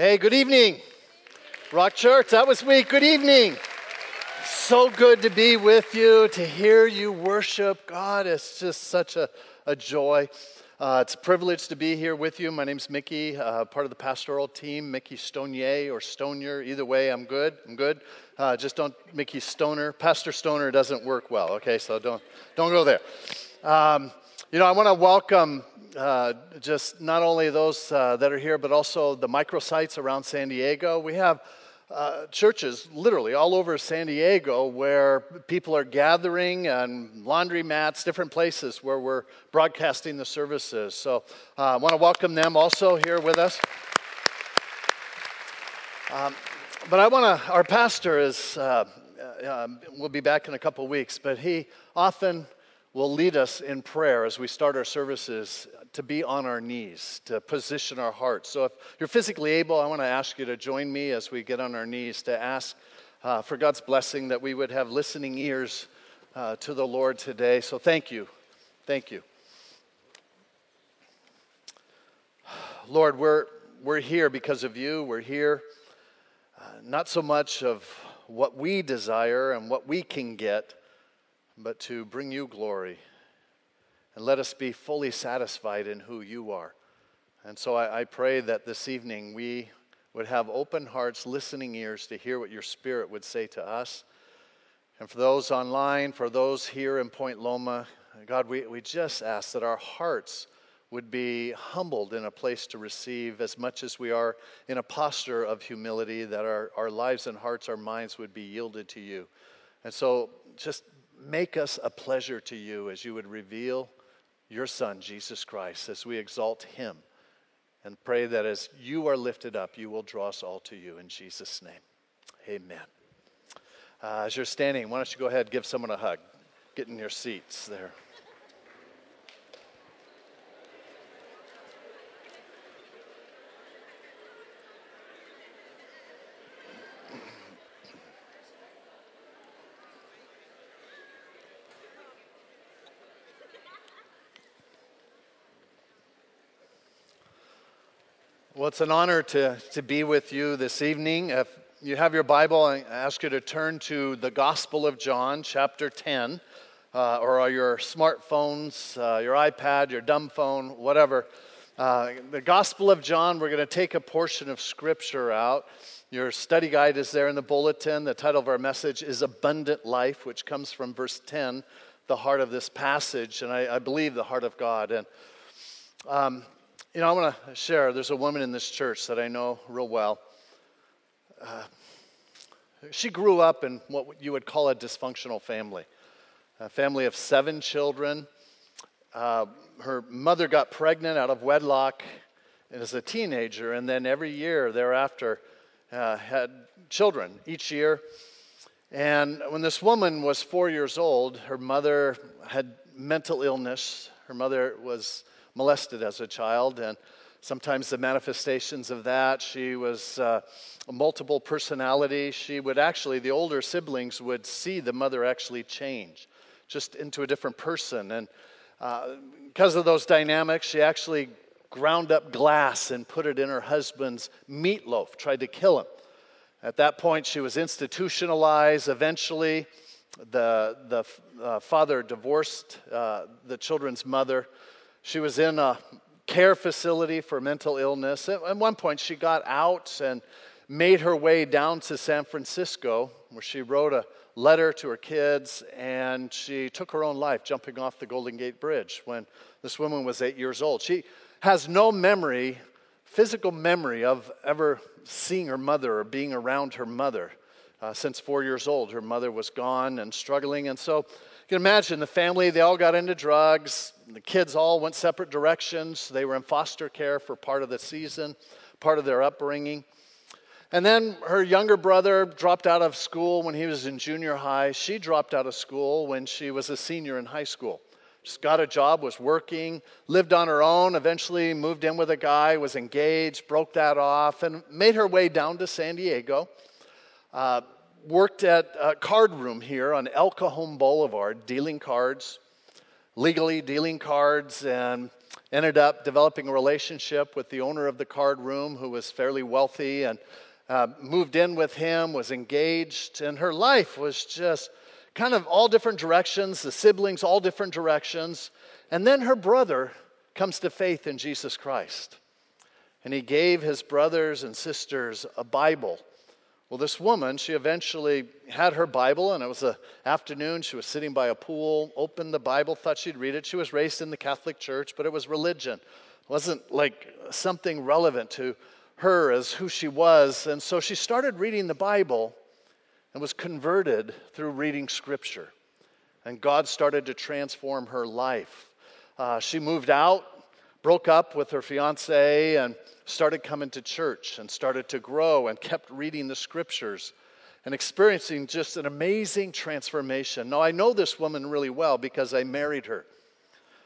Hey, good evening. Rock Church, that was me. Good evening. So good to be with you, to hear you worship God. It's just such a, a joy. Uh, it's a privilege to be here with you. My name's Mickey, uh, part of the pastoral team, Mickey Stonier or Stonier. Either way, I'm good. I'm good. Uh, just don't Mickey Stoner. Pastor Stoner doesn't work well. Okay, so don't don't go there. Um, you know, I want to welcome uh, just not only those uh, that are here, but also the microsites around San Diego. We have uh, churches literally all over San Diego where people are gathering and laundry mats, different places where we're broadcasting the services. So uh, I want to welcome them also here with us. Um, but I want to, our pastor is, uh, uh, we'll be back in a couple weeks, but he often will lead us in prayer as we start our services to be on our knees, to position our hearts. So if you're physically able, I want to ask you to join me as we get on our knees to ask uh, for God's blessing that we would have listening ears uh, to the Lord today. So thank you. Thank you. Lord, we're, we're here because of you. We're here uh, not so much of what we desire and what we can get but to bring you glory. And let us be fully satisfied in who you are. And so I, I, pray that this evening we would have open hearts, listening ears to hear what your Spirit would say to us. And for those online, for those here in Point Loma, God, we, we just ask that our hearts would be humbled in a place to receive as much as we are in a posture of humility, that our, our lives and hearts, our minds would be yielded to you. And so just make us a pleasure to you as you would reveal your Son, Jesus Christ, as we exalt him. And pray that as you are lifted up, you will draw us all to you in Jesus' name. Amen. Uh, as you're standing, why don't you go ahead and give someone a hug? Get in your seats there. Well, it's an honor to, to be with you this evening. If you have your Bible, I ask you to turn to the Gospel of John, chapter 10, uh, or your smartphones, uh, your iPad, your dumb phone, whatever. Uh, the Gospel of John, we're going to take a portion of Scripture out. Your study guide is there in the bulletin. The title of our message is Abundant Life, which comes from verse 10, the heart of this passage, and I, I believe the heart of God. And um, you know, I want to share there's a woman in this church that I know real well. Uh, she grew up in what you would call a dysfunctional family, a family of seven children. Uh, her mother got pregnant out of wedlock as a teenager, and then every year thereafter uh, had children each year. And when this woman was four years old, her mother had mental illness. Her mother was molested as a child, and sometimes the manifestations of that, she was uh, a multiple personality. She would actually, the older siblings would see the mother actually change just into a different person. And uh, because of those dynamics, she actually ground up glass and put it in her husband's meatloaf, tried to kill him. At that point, she was institutionalized. Eventually, the, the uh, father divorced uh, the children's mother. She was in a care facility for mental illness. At one point, she got out and made her way down to San Francisco, where she wrote a letter to her kids, and she took her own life jumping off the Golden Gate Bridge when this woman was eight years old. She has no memory, physical memory, of ever seeing her mother or being around her mother. Uh, since four years old, her mother was gone and struggling, and so you can imagine the family, they all got into drugs. The kids all went separate directions. They were in foster care for part of the season, part of their upbringing. And then her younger brother dropped out of school when he was in junior high. She dropped out of school when she was a senior in high school. Just got a job, was working, lived on her own, eventually moved in with a guy, was engaged, broke that off, and made her way down to San Diego. Uh, worked at a card room here on El Cajon Boulevard, dealing cards, legally dealing cards, and ended up developing a relationship with the owner of the card room who was fairly wealthy and uh, moved in with him, was engaged, and her life was just kind of all different directions, the siblings all different directions. And then her brother comes to faith in Jesus Christ. And he gave his brothers and sisters a Bible. Well, this woman, she eventually had her Bible, and it was an afternoon. She was sitting by a pool, opened the Bible, thought she'd read it. She was raised in the Catholic Church, but it was religion. It wasn't like something relevant to her as who she was. And so she started reading the Bible and was converted through reading Scripture. And God started to transform her life. Uh, she moved out, broke up with her fiance, and started coming to church and started to grow and kept reading the Scriptures and experiencing just an amazing transformation. Now, I know this woman really well because I married her.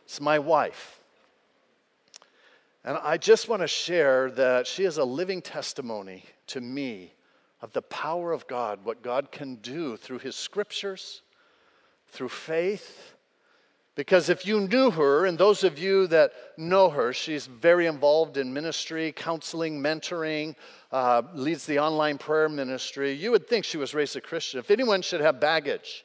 It's my wife. And I just want to share that she is a living testimony to me of the power of God, what God can do through His scriptures, through faith. Because if you knew her, and those of you that know her, she's very involved in ministry, counseling, mentoring, uh, leads the online prayer ministry. You would think she was raised a Christian. If anyone should have baggage,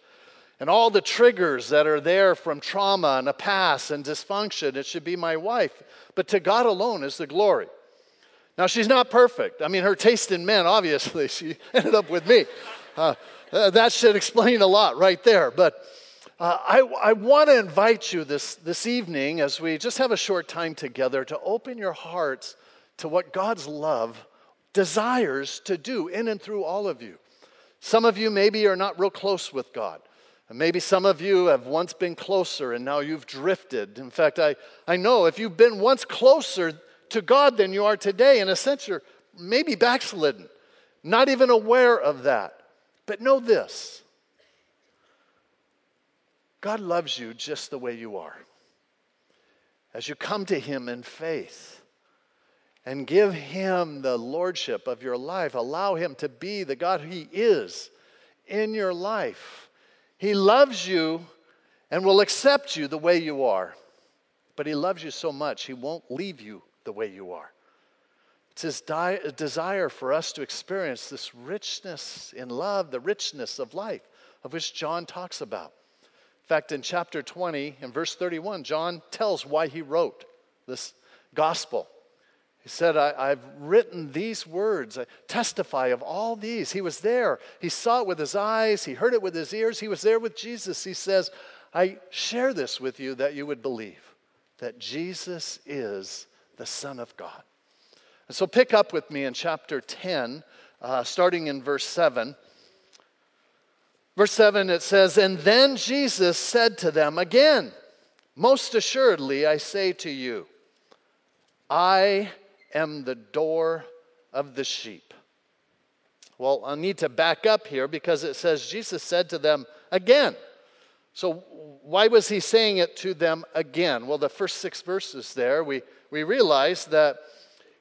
and all the triggers that are there from trauma and a past and dysfunction, it should be my wife. But to God alone is the glory. Now, she's not perfect. I mean, her taste in men, obviously, she ended up with me. Uh, uh, that should explain a lot right there. But uh, I, I want to invite you this, this evening, as we just have a short time together, to open your hearts to what God's love desires to do in and through all of you. Some of you maybe are not real close with God. And maybe some of you have once been closer and now you've drifted. In fact, I, I know if you've been once closer to God than you are today, in a sense, you're maybe backslidden, not even aware of that. But know this God loves you just the way you are. As you come to Him in faith and give Him the lordship of your life, allow Him to be the God He is in your life he loves you and will accept you the way you are. But He loves you so much, He won't leave you the way you are. It's His di- desire for us to experience this richness in love, the richness of life, of which John talks about. Fact, in chapter 20, in verse 31, John tells why he wrote this gospel. He said, I, have written these words. I testify of all these. He was there. He saw it with his eyes. He heard it with his ears. He was there with Jesus. He says, I share this with you that you would believe that Jesus is the Son of God. And so pick up with me in chapter 10, uh, starting in verse 7. Verse 7, it says, And then Jesus said to them again, Most assuredly, I say to you, I am the door of the sheep. Well, I need to back up here because it says Jesus said to them again. So, why was he saying it to them again? Well, the first six verses there, we, we realize that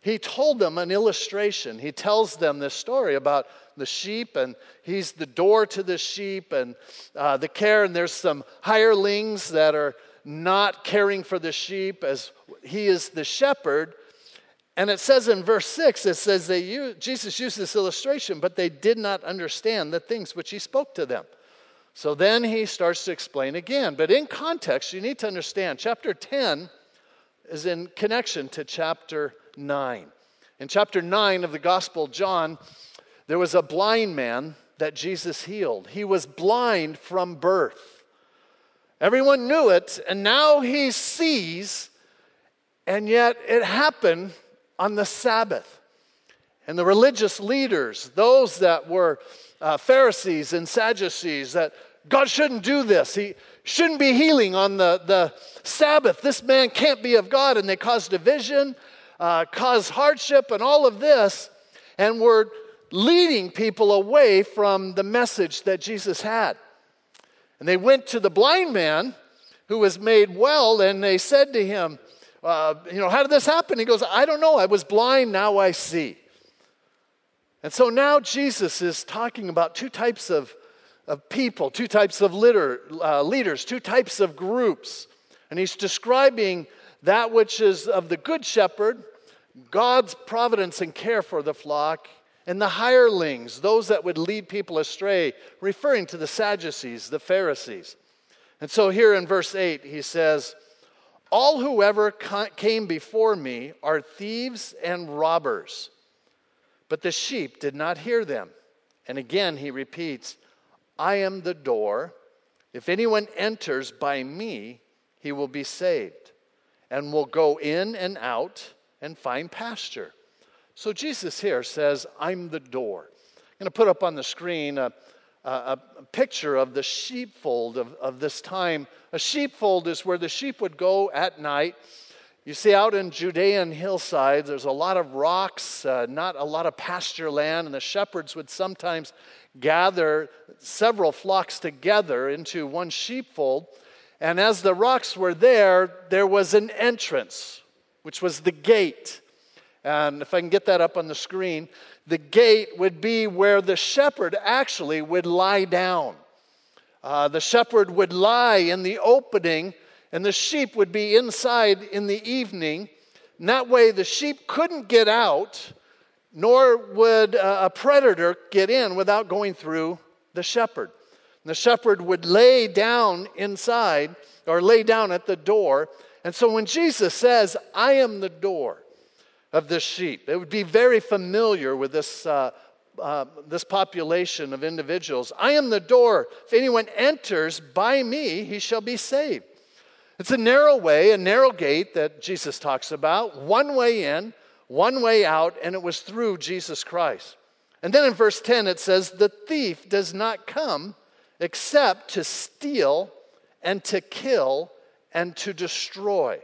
he told them an illustration. He tells them this story about the sheep, and he's the door to the sheep and uh, the care. And there's some hirelings that are not caring for the sheep as he is the shepherd. And it says in verse 6, it says they Jesus used this illustration, but they did not understand the things which he spoke to them. So then he starts to explain again. But in context, you need to understand chapter 10 is in connection to chapter 9. In chapter 9 of the Gospel John, there was a blind man that Jesus healed. He was blind from birth. Everyone knew it, and now he sees, and yet it happened on the Sabbath. And the religious leaders, those that were uh, Pharisees and Sadducees, that God shouldn't do this. He shouldn't be healing on the, the Sabbath. This man can't be of God. And they caused division, uh, caused hardship, and all of this, and were leading people away from the message that Jesus had. And they went to the blind man who was made well, and they said to him, uh, you know, how did this happen? He goes, I don't know. I was blind, now I see. And so now Jesus is talking about two types of, of people, two types of litter, uh, leaders, two types of groups. And he's describing that which is of the good shepherd, God's providence and care for the flock, and the hirelings, those that would lead people astray, referring to the Sadducees, the Pharisees. And so here in verse 8, he says, All whoever came before me are thieves and robbers, but the sheep did not hear them. And again he repeats, I am the door. If anyone enters by me, he will be saved, and will go in and out and find pasture. So Jesus here says, I'm the door. I'm going to put up on the screen a, a, a picture of the sheepfold of, of this time. A sheepfold is where the sheep would go at night. You see, out in Judean hillsides, there's a lot of rocks, uh, not a lot of pasture land, and the shepherds would sometimes gather several flocks together into one sheepfold. And as the rocks were there, there was an entrance, which was the gate. And if I can get that up on the screen, the gate would be where the shepherd actually would lie down. Uh, the shepherd would lie in the opening, and the sheep would be inside in the evening. And that way, the sheep couldn't get out, nor would a predator get in without going through the shepherd. And the shepherd would lay down inside or lay down at the door. And so when Jesus says, I am the door, of this sheep. It would be very familiar with this, uh, uh, this population of individuals. I am the door. If anyone enters by me, he shall be saved. It's a narrow way, a narrow gate that Jesus talks about, one way in, one way out, and it was through Jesus Christ. And then in verse 10, it says, The thief does not come except to steal and to kill and to destroy.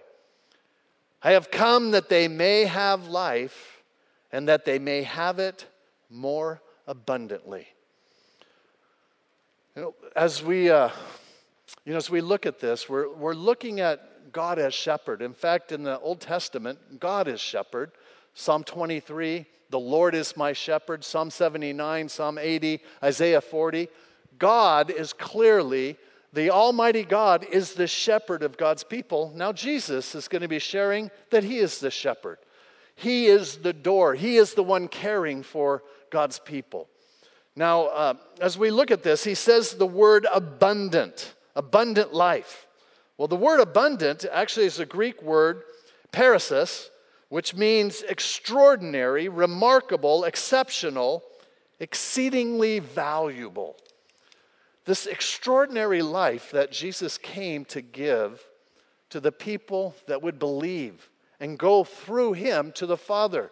I have come that they may have life and that they may have it more abundantly. You know, as we, uh, you know, as we look at this, we're, we're looking at God as shepherd. In fact, in the Old Testament, God is shepherd. Psalm 23, the Lord is my shepherd. Psalm 79, Psalm 80, Isaiah 40. God is clearly the Almighty God is the shepherd of God's people. Now, Jesus is going to be sharing that He is the shepherd. He is the door. He is the one caring for God's people. Now, uh, as we look at this, he says the word abundant, abundant life. Well, the word abundant actually is a Greek word, perissos, which means extraordinary, remarkable, exceptional, exceedingly valuable. This extraordinary life that Jesus came to give to the people that would believe and go through him to the Father.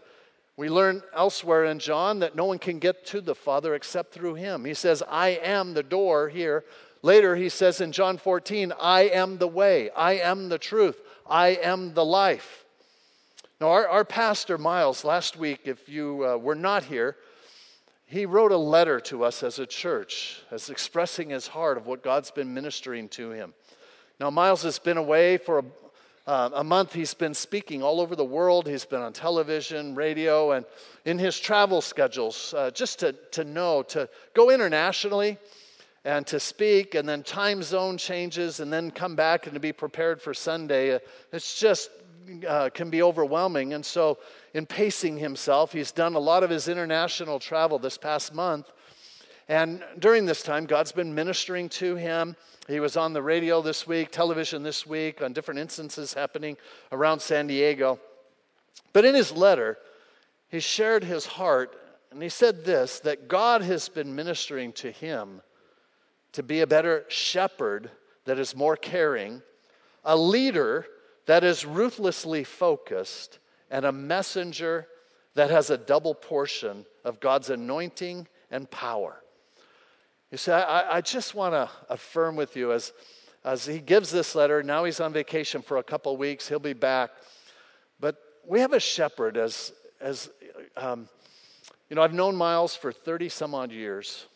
We learn elsewhere in John that no one can get to the Father except through him. He says, I am the door here. Later, he says in John 14, I am the way, I am the truth, I am the life. Now, our, our pastor, Miles, last week, if you uh, were not here, he wrote a letter to us as a church, as expressing his heart of what God's been ministering to him. Now, Miles has been away for a, uh, a month. He's been speaking all over the world. He's been on television, radio, and in his travel schedules, uh, just to, to know, to go internationally and to speak, and then time zone changes, and then come back and to be prepared for Sunday. Uh, it's just uh, can be overwhelming. And so, in pacing himself, he's done a lot of his international travel this past month. And during this time, God's been ministering to him. He was on the radio this week, television this week, on different instances happening around San Diego. But in his letter, he shared his heart, and he said this that God has been ministering to him to be a better shepherd that is more caring, a leader that is ruthlessly focused and a messenger that has a double portion of God's anointing and power. You see, I, I just want to affirm with you as, as he gives this letter, now he's on vacation for a couple weeks, he'll be back. But we have a shepherd as, as um, you know, I've known Miles for 30 some odd years.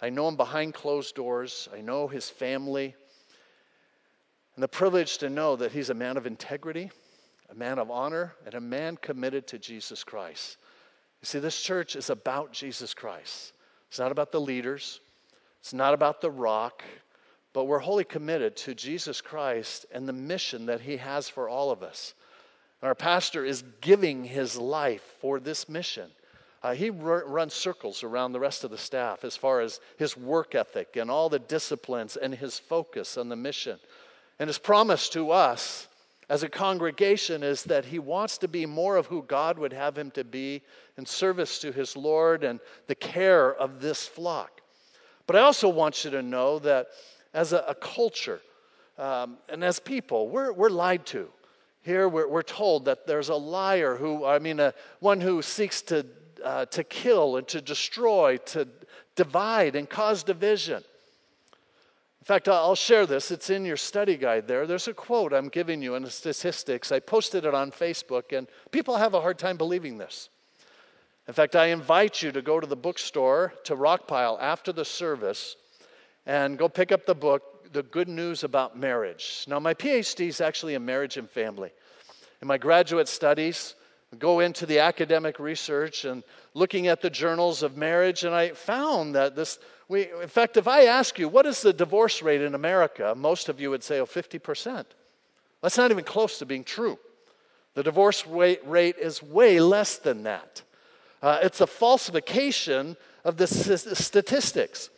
I know him behind closed doors, I know his family and the privilege to know that he's a man of integrity, a man of honor, and a man committed to Jesus Christ. You see, this church is about Jesus Christ. It's not about the leaders, it's not about the rock, but we're wholly committed to Jesus Christ and the mission that He has for all of us. And our pastor is giving his life for this mission. Uh, he r- runs circles around the rest of the staff as far as his work ethic and all the disciplines and his focus on the mission. And his promise to us as a congregation is that he wants to be more of who God would have him to be in service to his Lord and the care of this flock. But I also want you to know that as a, a culture um, and as people, we're, we're lied to. Here we're, we're told that there's a liar who, I mean, a, one who seeks to, uh, to kill and to destroy, to divide and cause division. In fact, I'll share this. It's in your study guide there. There's a quote I'm giving you in the statistics. I posted it on Facebook, and people have a hard time believing this. In fact, I invite you to go to the bookstore to Rockpile after the service and go pick up the book the good news about marriage. Now, my PhD is actually in marriage and family. In my graduate studies, go into the academic research and looking at the journals of marriage, and I found that this, we, in fact, if I ask you, what is the divorce rate in America, most of you would say, oh, 50%. That's not even close to being true. The divorce rate, is way less than that. Uh, it's a falsification of the statistics.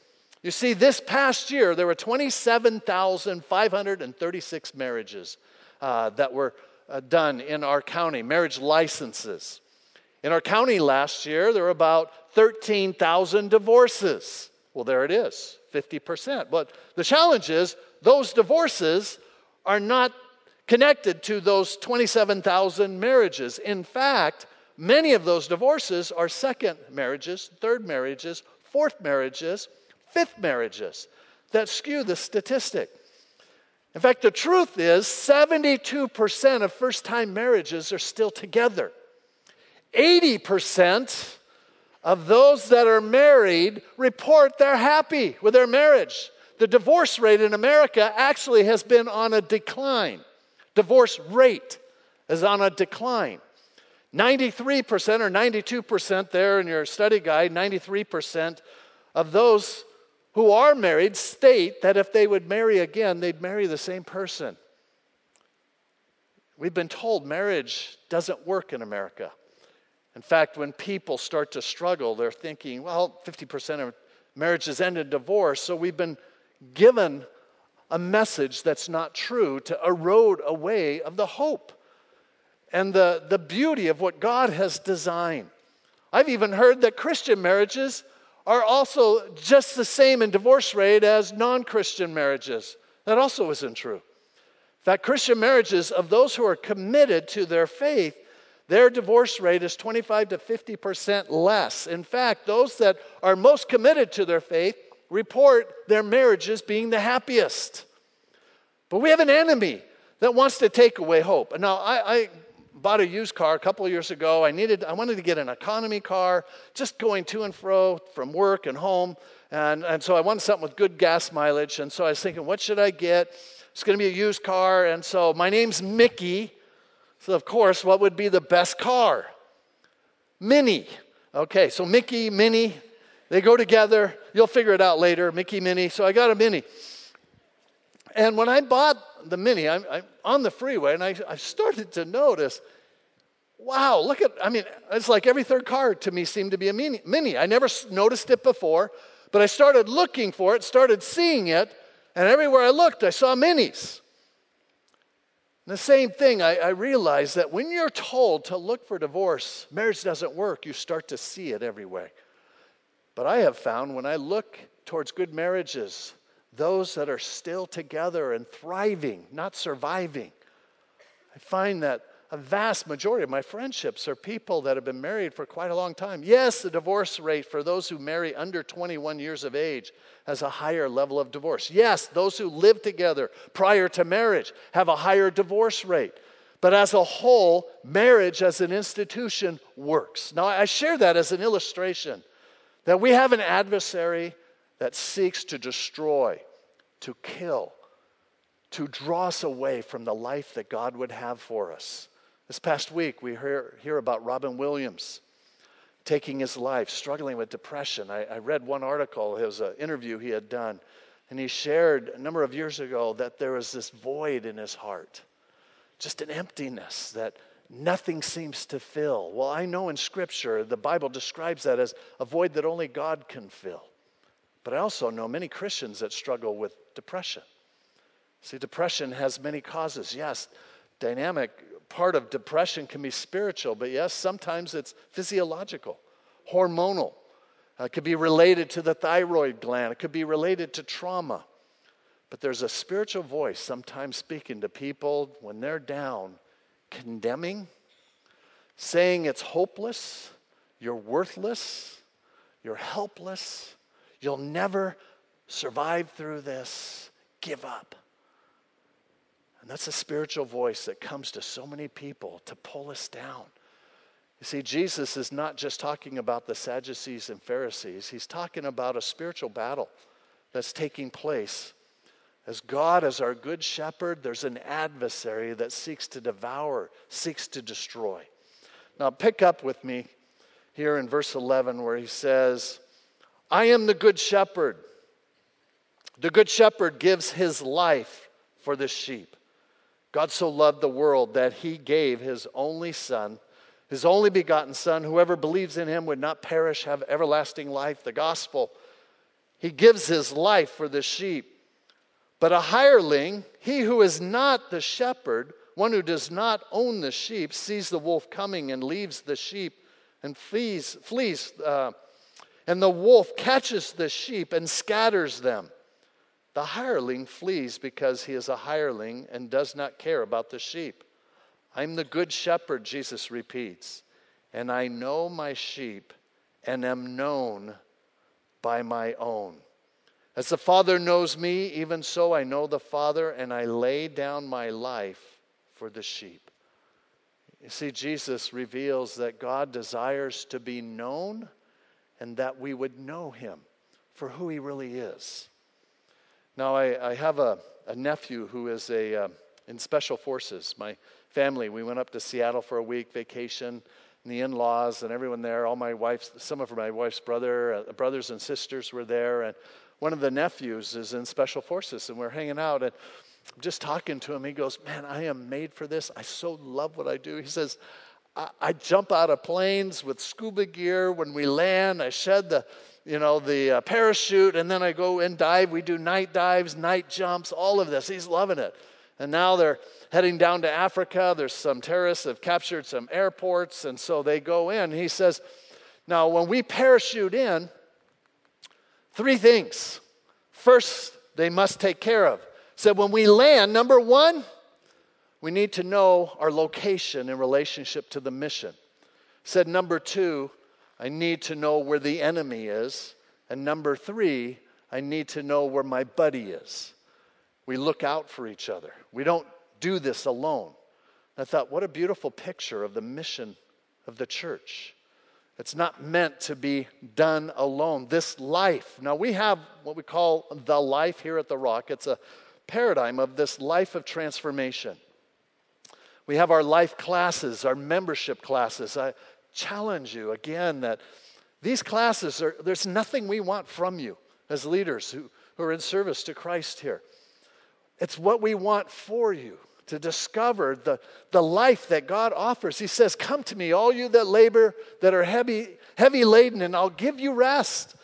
You see, this past year, there were 27,536 marriages uh, that were uh, done in our county, marriage licenses. In our county last year, there were about 13,000 divorces. Well, there it is, 50%. But the challenge is those divorces are not connected to those 27,000 marriages. In fact, many of those divorces are second marriages, third marriages, fourth marriages fifth marriages that skew the statistic. In fact, the truth is 72% of first time marriages are still together. 80% of those that are married report they're happy with their marriage. The divorce rate in America actually has been on a decline. Divorce rate is on a decline. 93% or 92% there in your study guide, 93% of those who are married state that if they would marry again, they'd marry the same person. We've been told marriage doesn't work in America. In fact, when people start to struggle, they're thinking, well, 50% of marriages end in divorce. So we've been given a message that's not true to erode away of the hope and the, the beauty of what God has designed. I've even heard that Christian marriages are also just the same in divorce rate as non Christian marriages. That also isn't true. In fact, Christian marriages of those who are committed to their faith, their divorce rate is 25 to 50% less. In fact, those that are most committed to their faith report their marriages being the happiest. But we have an enemy that wants to take away hope. Now, I, I bought a used car a couple years ago. I needed, I wanted to get an economy car, just going to and fro from work and home. And, and so I wanted something with good gas mileage. And so I was thinking, what should I get? It's going to be a used car. And so my name's Mickey. So, of course, what would be the best car? Mini. Okay, so Mickey, Mini, they go together. You'll figure it out later. Mickey, Mini. So I got a Mini. And when I bought the Mini, I'm, I'm on the freeway, and I, I started to notice wow, look at, I mean, it's like every third car to me seemed to be a mini. mini. I never noticed it before, but I started looking for it, started seeing it, and everywhere I looked, I saw minis. And the same thing, I, I that when you're told to look for divorce, marriage doesn't work, you start to see it everywhere. But I have found when I look towards good marriages, those that are still together and thriving, not surviving. I find that a vast majority of my friendships are people that have been married for quite a long time. Yes, the divorce rate for those who marry under 21 years of age has a higher level of divorce. Yes, those who live together prior to marriage have a higher divorce rate. But as a whole, marriage as an institution works. Now, I share that as an illustration that we have an adversary that seeks to destroy, to kill, to draw us away from the life that God would have for us. This past week, we hear, hear about Robin Williams taking his life, struggling with depression. I, I read one article, it was an interview he had done, And he shared a number of years ago that there was this void in his heart, just an emptiness that nothing seems to fill. Well, I know in Scripture the Bible describes that as a void that only God can fill. But I also know many Christians that struggle with depression. See, depression has many causes. Yes, dynamic part of depression can be spiritual, but yes, sometimes it's physiological, hormonal. Uh, it could be related to the thyroid gland, it could be related to trauma. But there's a spiritual voice sometimes speaking to people when they're down, condemning, saying it's hopeless, you're worthless, you're helpless, you'll never survive through this, give up. And that's a spiritual voice that comes to so many people to pull us down. You see, Jesus is not just talking about the Sadducees and Pharisees, he's talking about a spiritual battle that's taking place. As God is our good shepherd, there's an adversary that seeks to devour, seeks to destroy. Now, pick up with me here in verse 11 where he says, I am the good shepherd. The good shepherd gives his life for the sheep. God so loved the world that he gave his only son, his only begotten son. Whoever believes in him would not perish, have everlasting life. The gospel. He gives his life for the sheep. But a hireling, he who is not the shepherd, one who does not own the sheep, sees the wolf coming and leaves the sheep and flees, flees uh, and the wolf catches the sheep and scatters them. The hireling flees because he is a hireling and does not care about the sheep. I'm the good shepherd, Jesus repeats, and I know my sheep and am known by my own. As the Father knows me, even so I know the Father, and I lay down my life for the sheep. You see, Jesus reveals that God desires to be known and that we would know him for who he really is. Now, I, I have a, a, nephew who is a, uh, in special forces. My family, we went up to Seattle for a week vacation, and the in laws and everyone there, all my wife's, some of my wife's brother, uh, brothers and sisters were there, and one of the nephews is in special forces, and we're hanging out, and I'm just talking to him. He goes, Man, I am made for this. I so love what I do. He says, I, jump out of planes with scuba gear when we land, I shed the you know, the uh, parachute, and then I go and dive. We do night dives, night jumps, all of this. He's loving it. And now they're heading down to Africa. There's some terrorists have captured some airports, and so they go in. He says, Now, when we parachute in, three things. First, they must take care of. Said, when we land, number one, we need to know our location in relationship to the mission. Said, number two, I need to know where the enemy is. And number three, I need to know where my buddy is. We look out for each other. We don't do this alone. I thought, what a beautiful picture of the mission of the church. It's not meant to be done alone. This life, now we have what we call the life here at the Rock. It's a paradigm of this life of transformation. We have our life classes, our membership classes. I, challenge you again that these classes are, there's nothing we want from you as leaders who, who are in service to Christ here. It's what we want for you to discover the, the life that God offers. He says, Come to me, all you that labor, that are heavy, heavy laden, and I'll give you rest.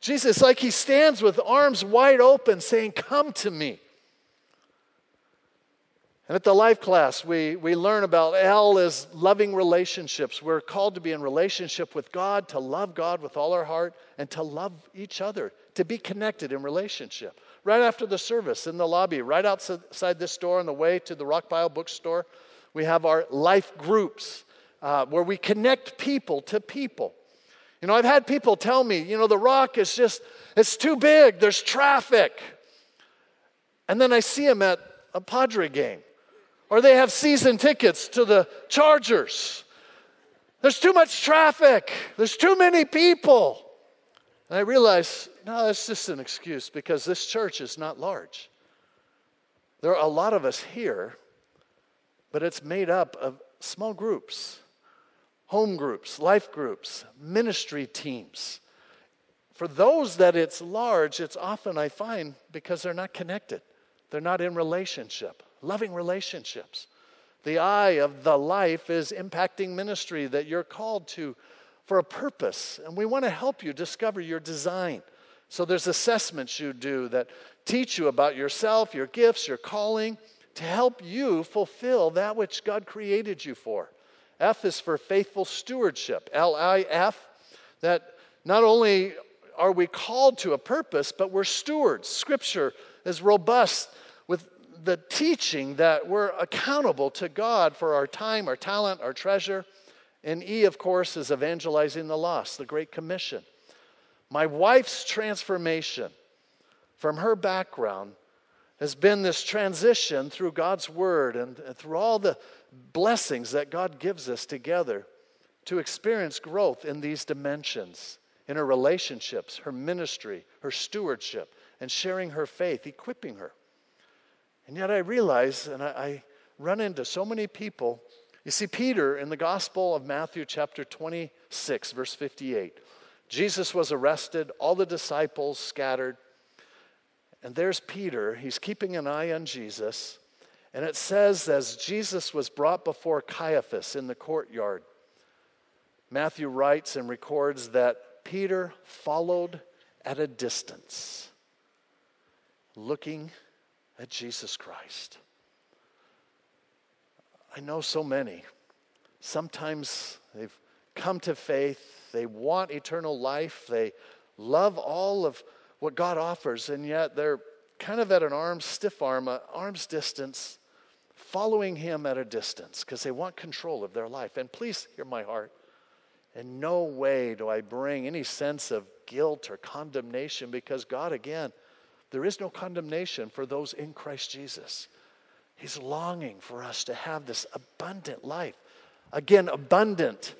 Jesus, like he stands with arms wide open, saying, Come to me. And at the life class, we, we learn about L is loving relationships. We're called to be in relationship with God, to love God with all our heart, and to love each other, to be connected in relationship. Right after the service, in the lobby, right outside this door on the way to the Rockpile bookstore, we have our life groups uh, where we connect people to people. You know, I've had people tell me, you know, the rock is just, it's too big, there's traffic. And then I see them at a Padre game or they have season tickets to the Chargers. There's too much traffic, there's too many people. And I realize, no, that's just an excuse because this church is not large. There are a lot of us here, but it's made up of small groups, home groups, life groups, ministry teams, for those that it's large, it's often, I find, because they're not connected. They're not in relationship, loving relationships. The eye of the life is impacting ministry that you're called to for a purpose. And we want to help you discover your design. So there's assessments you do that teach you about yourself, your gifts, your calling, to help you fulfill that which God created you for. F is for faithful stewardship. L I F, that not only are we called to a purpose, but we're stewards. Scripture is robust the teaching that we're accountable to God for our time, our talent, our treasure. And E, of course, is evangelizing the lost, the Great Commission. My wife's transformation from her background has been this transition through God's Word and through all the blessings that God gives us together to experience growth in these dimensions in her relationships, her ministry, her stewardship, and sharing her faith, equipping her. And yet I realize, and I, I run into so many people. You see, Peter in the Gospel of Matthew, chapter 26, verse 58, Jesus was arrested, all the disciples scattered. And there's Peter. He's keeping an eye on Jesus. And it says, as Jesus was brought before Caiaphas in the courtyard, Matthew writes and records that Peter followed at a distance, looking at Jesus Christ. I know so many. Sometimes they've come to faith, they want eternal life, they love all of what God offers, and yet they're kind of at an arm's stiff arm, arm's distance, following Him at a distance because they want control of their life. And please hear my heart. In no way do I bring any sense of guilt or condemnation because God, again, there is no condemnation for those in Christ Jesus. He's longing for us to have this abundant life. Again, abundant,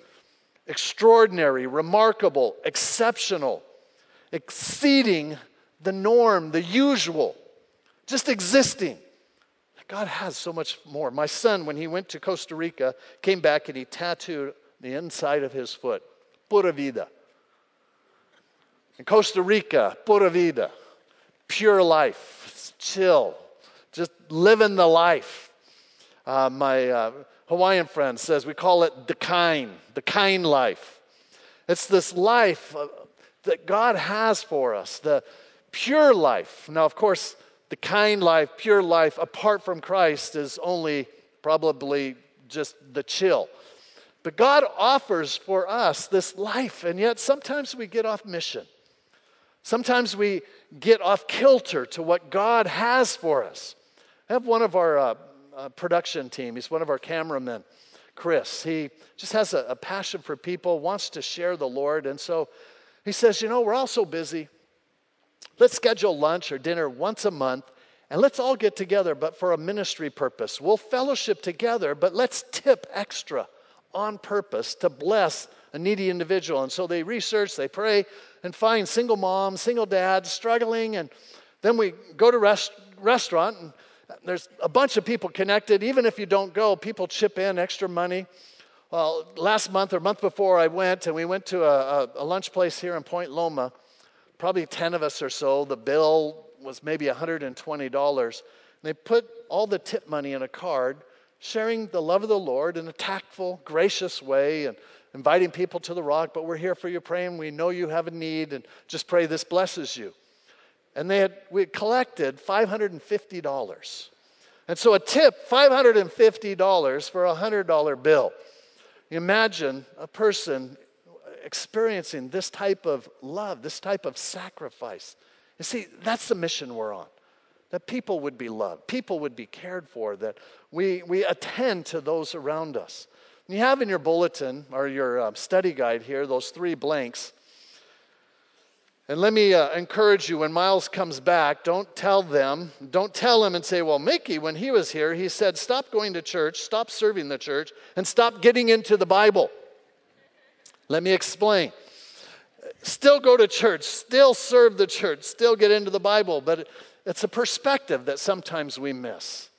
extraordinary, remarkable, exceptional, exceeding the norm, the usual, just existing. God has so much more. My son, when he went to Costa Rica, came back and he tattooed the inside of his foot. Pura vida. In Costa Rica, pura vida. Pure life. chill. Just living the life. Uh, my uh, Hawaiian friend says we call it the kind, the kind life. It's this life uh, that God has for us, the pure life. Now, of course, the kind life, pure life, apart from Christ, is only probably just the chill. But God offers for us this life, and yet sometimes we get off mission. Sometimes we get off kilter to what God has for us. I have one of our uh, uh, production team, he's one of our cameramen, Chris. He just has a, a passion for people, wants to share the Lord. And so he says, You know, we're all so busy. Let's schedule lunch or dinner once a month and let's all get together, but for a ministry purpose. We'll fellowship together, but let's tip extra on purpose to bless a needy individual. And so they research, they pray, and find single moms, single dads struggling. And then we go to rest, restaurant, and there's a bunch of people connected. Even if you don't go, people chip in extra money. Well, last month or month before, I went, and we went to a, a, a lunch place here in Point Loma. Probably 10 of us or so. The bill was maybe $120. They put all the tip money in a card sharing the love of the Lord in a tactful, gracious way and inviting people to the rock, but we're here for you praying. We know you have a need and just pray this blesses you. And they had, we had collected $550. And so a tip, $550 for a $100 bill. Imagine a person experiencing this type of love, this type of sacrifice. You see, that's the mission we're on that people would be loved, people would be cared for, that we, we attend to those around us. You have in your bulletin or your uh, study guide here those three blanks. And let me uh, encourage you when Miles comes back, don't tell them, don't tell him and say, Well, Mickey, when he was here, he said, Stop going to church, stop serving the church, and stop getting into the Bible. Let me explain. Still go to church, still serve the church, still get into the Bible, but it's a perspective that sometimes we miss.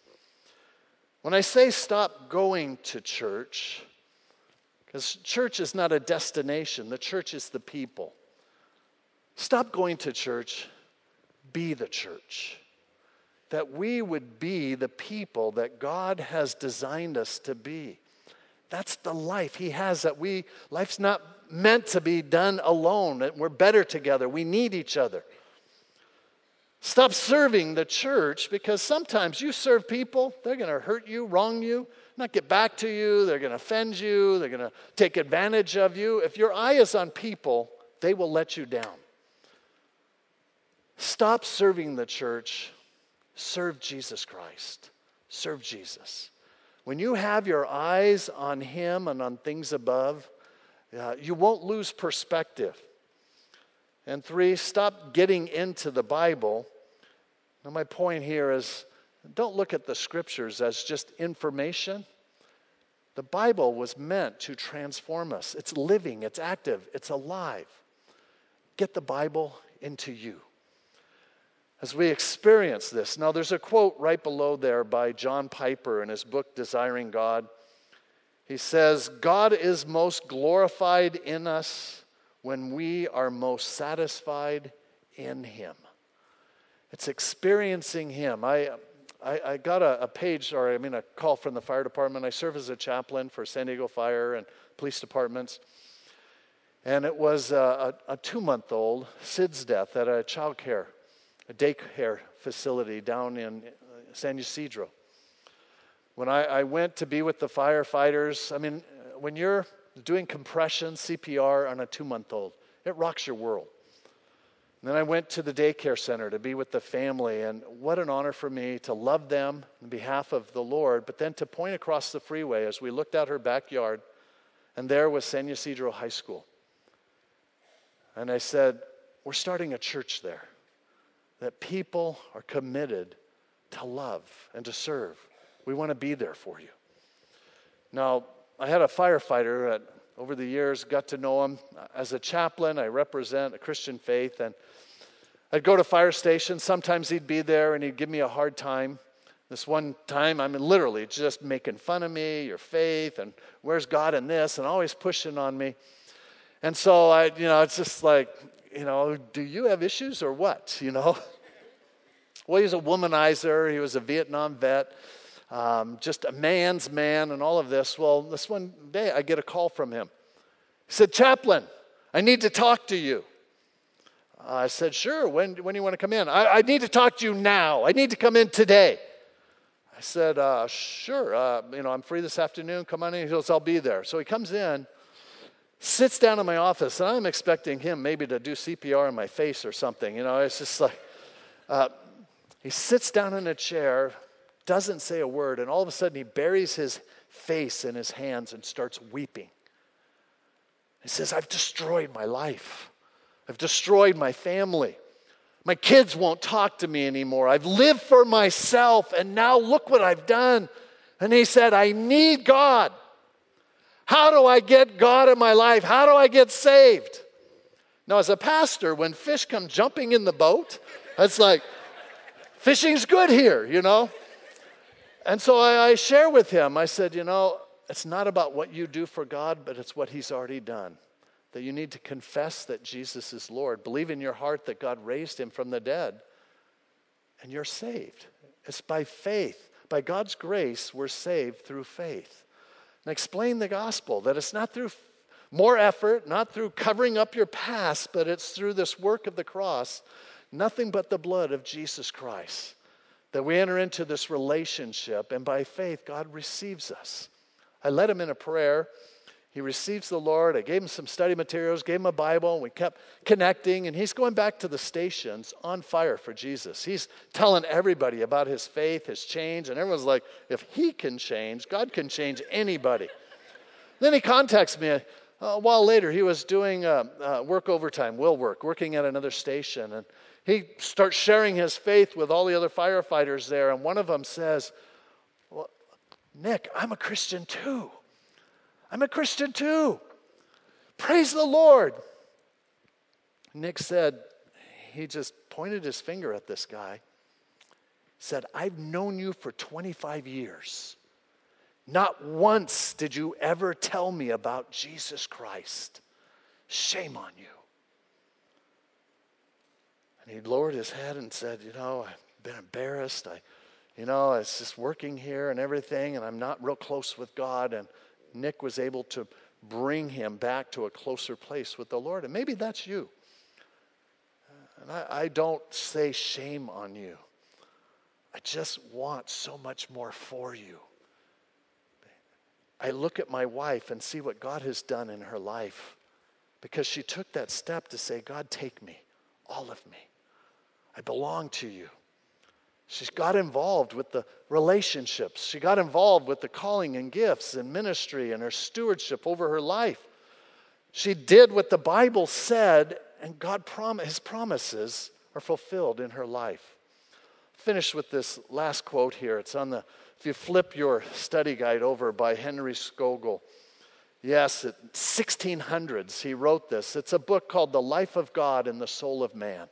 When I say stop going to church, because church is not a destination, the church is the people. Stop going to church, be the church. That we would be the people that God has designed us to be. That's the life He has that we, life's not meant to be done alone. We're better together. We need each other. Stop serving the church because sometimes you serve people, they're going to hurt you, wrong you, not get back to you, they're going to offend you, they're going to take advantage of you. If your eye is on people, they will let you down. Stop serving the church, serve Jesus Christ. Serve Jesus. When you have your eyes on Him and on things above, uh, you won't lose perspective. And three, stop getting into the Bible. Now, my point here is don't look at the scriptures as just information. The Bible was meant to transform us. It's living, it's active, it's alive. Get the Bible into you. As we experience this, now there's a quote right below there by John Piper in his book, Desiring God. He says, God is most glorified in us when we are most satisfied in Him. It's experiencing Him. I, I, I got a, a, page, or I mean, a call from the fire department. I serve as a chaplain for San Diego Fire and police departments. And it was a, a, a two month old, SIDS death at a child care, a daycare facility down in uh, San Ysidro. When I, I went to be with the firefighters, I mean, when you're doing compression, CPR on a two month old. It rocks your world. And then I went to the daycare center to be with the family, and what an honor for me to love them on behalf of the Lord, but then to point across the freeway as we looked out her backyard, and there was San Ysidro High School. And I said, We're starting a church there that people are committed to love and to serve. We want to be there for you. Now, I had a firefighter that over the years got to know him. As a chaplain, I represent a Christian faith, and I'd go to fire stations. Sometimes he'd be there and he'd give me a hard time. This one time, I mean, literally just making fun of me, your faith, and where's God in this, and always pushing on me. And so I, you know, it's just like, you know, do you have issues or what? You know? Well, he's a womanizer. He was a Vietnam vet um, just a man's man and all of this. Well, this one day I get a call from him. He said, Chaplain, I need to talk to you. I said, Sure, when, when do you want to come in? I, I need to talk to you now. I need to come in today. I said, uh, Sure, uh, you know, I'm free this afternoon. Come on in. He goes, I'll be there. So he comes in, sits down in my office, and I'm expecting him maybe to do CPR on my face or something. You know, it's just like, uh, he sits down in a chair, doesn't say a word, and all of a sudden he buries his face in his hands and starts weeping. He says, I've destroyed my life. I've destroyed my family. My kids won't talk to me anymore. I've lived for myself, and now look what I've done. And he said, I need God. How do I get God in my life? How do I get saved? Now, as a pastor, when fish come jumping in the boat, it's like, fishing's good here, you know? And so I, I share with him, I said, you know, it's not about what you do for God, but it's what He's already done. That you need to confess that Jesus is Lord, believe in your heart that God raised Him from the dead, and you're saved. It's by faith. By God's grace, we're saved through faith. And explain the gospel that it's not through more effort, not through covering up your past, but it's through this work of the cross, nothing but the blood of Jesus Christ that we enter into this relationship, and by faith, God receives us. I led him in a prayer. He receives the Lord. I gave him some study materials, gave him a Bible, and we kept connecting. And he's going back to the stations on fire for Jesus. He's telling everybody about his faith, his change, and everyone's like, if he can change, God can change anybody. then he contacts me. A while later, he was doing uh, uh, work overtime, will work, working at another station. And he starts sharing his faith with all the other firefighters there, and one of them says, Well, Nick, I'm a Christian too. I'm a Christian too. Praise the Lord. Nick said, he just pointed his finger at this guy, said, I've known you for 25 years. Not once did you ever tell me about Jesus Christ. Shame on you. And he lowered his head and said, You know, I've been embarrassed. I, you know, it's just working here and everything, and I'm not real close with God. And Nick was able to bring him back to a closer place with the Lord. And maybe that's you. And I, I don't say shame on you. I just want so much more for you. I look at my wife and see what God has done in her life because she took that step to say, God, take me, all of me. I belong to you. She's got involved with the relationships. She got involved with the calling and gifts and ministry and her stewardship over her life. She did what the Bible said, and God prom- his promises are fulfilled in her life. Finish with this last quote here. It's on the, if you flip your study guide over by Henry Scougal. Yes, in 1600s he wrote this. It's a book called The Life of God and the Soul of Man.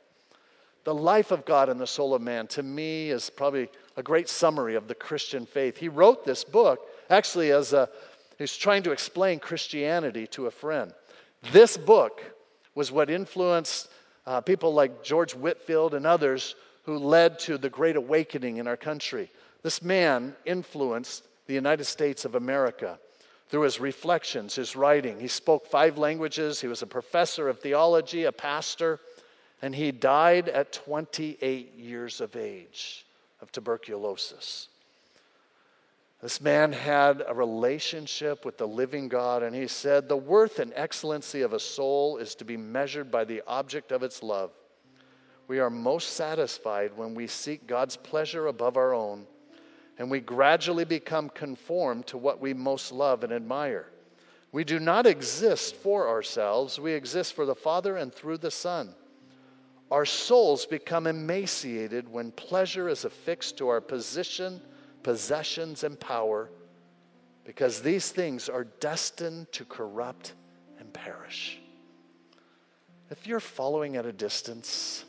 The life of God and the soul of man, to me, is probably a great summary of the Christian faith. He wrote this book actually as a, he's trying to explain Christianity to a friend. This book was what influenced uh, people like George Whitefield and others who led to the Great Awakening in our country. This man influenced the United States of America through his reflections, his writing. He spoke five languages, he was a professor of theology, a pastor, and he died at 28 years of age of tuberculosis. This man had a relationship with the living God, and he said, The worth and excellency of a soul is to be measured by the object of its love. We are most satisfied when we seek God's pleasure above our own, and we gradually become conformed to what we most love and admire. We do not exist for ourselves, we exist for the Father and through the Son. Our souls become emaciated when pleasure is affixed to our position, possessions, and power, because these things are destined to corrupt and perish. If you're following at a distance,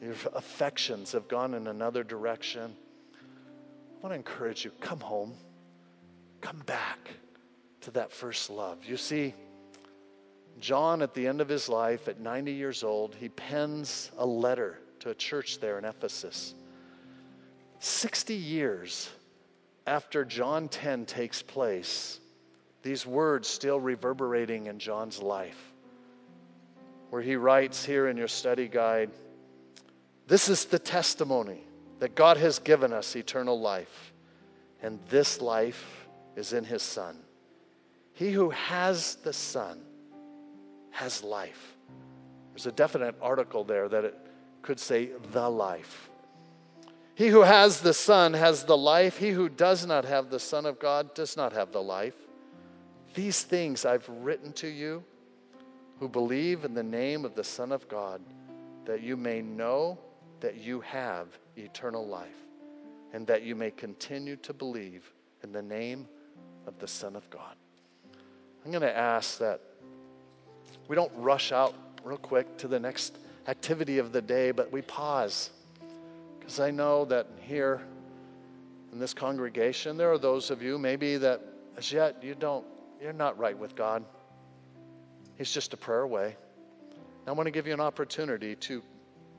your affections have gone in another direction, I want to encourage you come home, come back to that first love. You see, John, at the end of his life, at 90 years old, he pens a letter to a church there in Ephesus. 60 years after John 10 takes place, these words still reverberating in John's life, where he writes here in your study guide This is the testimony that God has given us eternal life, and this life is in his Son. He who has the Son, has life. There's a definite article there that it could say the life. He who has the Son has the life. He who does not have the Son of God does not have the life. These things I've written to you who believe in the name of the Son of God, that you may know that you have eternal life, and that you may continue to believe in the name of the Son of God. I'm going to ask that we don't rush out real quick to the next activity of the day, but we pause. Because I know that here in this congregation, there are those of you maybe that as yet you don't, you're not right with God. He's just a prayer away. I want to give you an opportunity to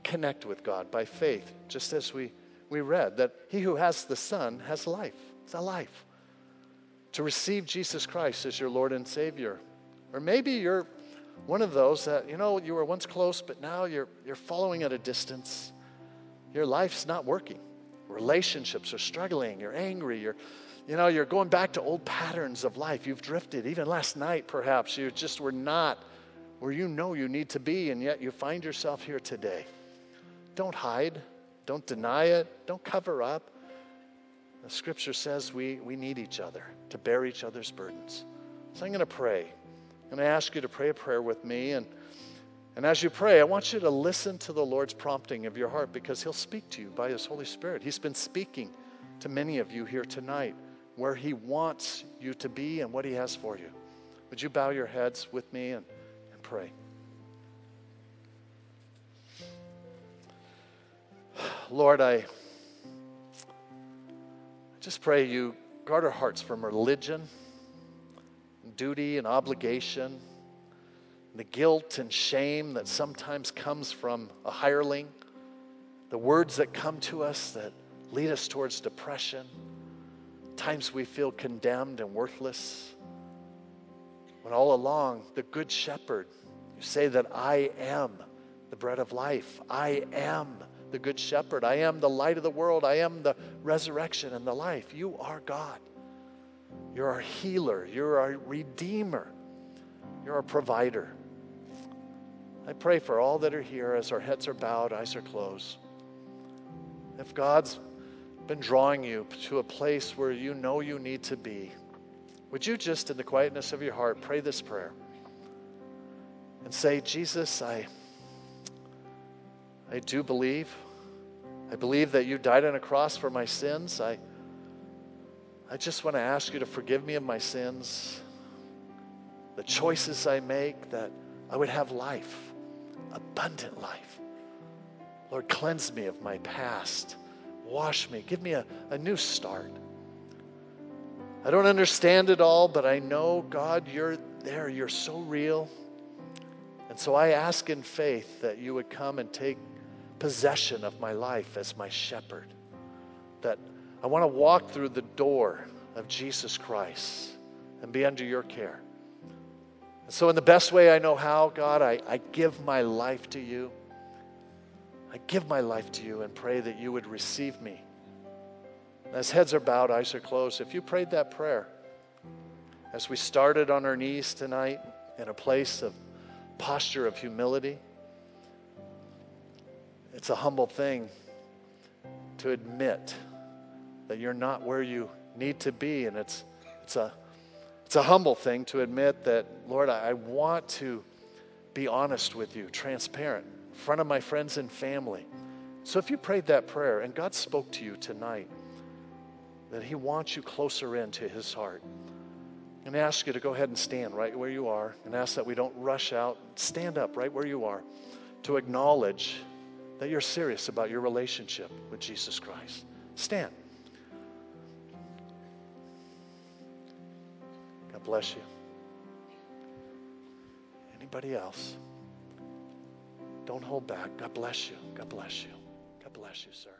connect with God by faith, just as we, we read that he who has the Son has life. It's a life. To receive Jesus Christ as your Lord and Savior. Or maybe you're one of those that, you know, you were once close, but now you're, you're following at a distance. Your life's not working. Relationships are struggling. You're angry. You're, you know, you're going back to old patterns of life. You've drifted. Even last night, perhaps, you just were not where you know you need to be, and yet you find yourself here today. Don't hide. Don't deny it. Don't cover up. The scripture says we, we need each other to bear each other's burdens. So I'm going to pray. Going to ask you to pray a prayer with me. And, and as you pray, I want you to listen to the Lord's prompting of your heart because He'll speak to you by His Holy Spirit. He's been speaking to many of you here tonight where He wants you to be and what He has for you. Would you bow your heads with me and, and pray? Lord, I just pray you guard our hearts from religion duty and obligation, the guilt and shame that sometimes comes from a hireling, the words that come to us that lead us towards depression, times we feel condemned and worthless. When all along, the Good Shepherd, you say that I am the bread of life, I am the Good Shepherd, I am the light of the world, I am the resurrection and the life. You are God. You're our healer, you're our redeemer, you're our provider. I pray for all that are here as our heads are bowed, eyes are closed. If God's been drawing you to a place where you know you need to be, would you just, in the quietness of your heart, pray this prayer and say, Jesus, I, I do believe. I believe that you died on a cross for my sins. I, I just want to ask you to forgive me of my sins, the choices I make, that I would have life, abundant life. Lord, cleanse me of my past. Wash me. Give me a, a new start. I don't understand it all, but I know, God, you're there. You're so real. And so I ask in faith that you would come and take possession of my life as my shepherd. That I want to walk through the door of Jesus Christ and be under your care. And so, in the best way I know how, God, I, I give my life to you. I give my life to you and pray that you would receive me. As heads are bowed, eyes are closed, if you prayed that prayer, as we started on our knees tonight in a place of posture of humility, it's a humble thing to admit that you're not where you need to be. And it's, it's, a, it's a humble thing to admit that, Lord, I, I want to be honest with you, transparent, in front of my friends and family. So if you prayed that prayer and God spoke to you tonight, that He wants you closer into His heart, and ask you to go ahead and stand right where you are and ask that we don't rush out. Stand up right where you are to acknowledge that you're serious about your relationship with Jesus Christ. Stand. God bless you. Anybody else? Don't hold back. God bless you. God bless you. God bless you, sir.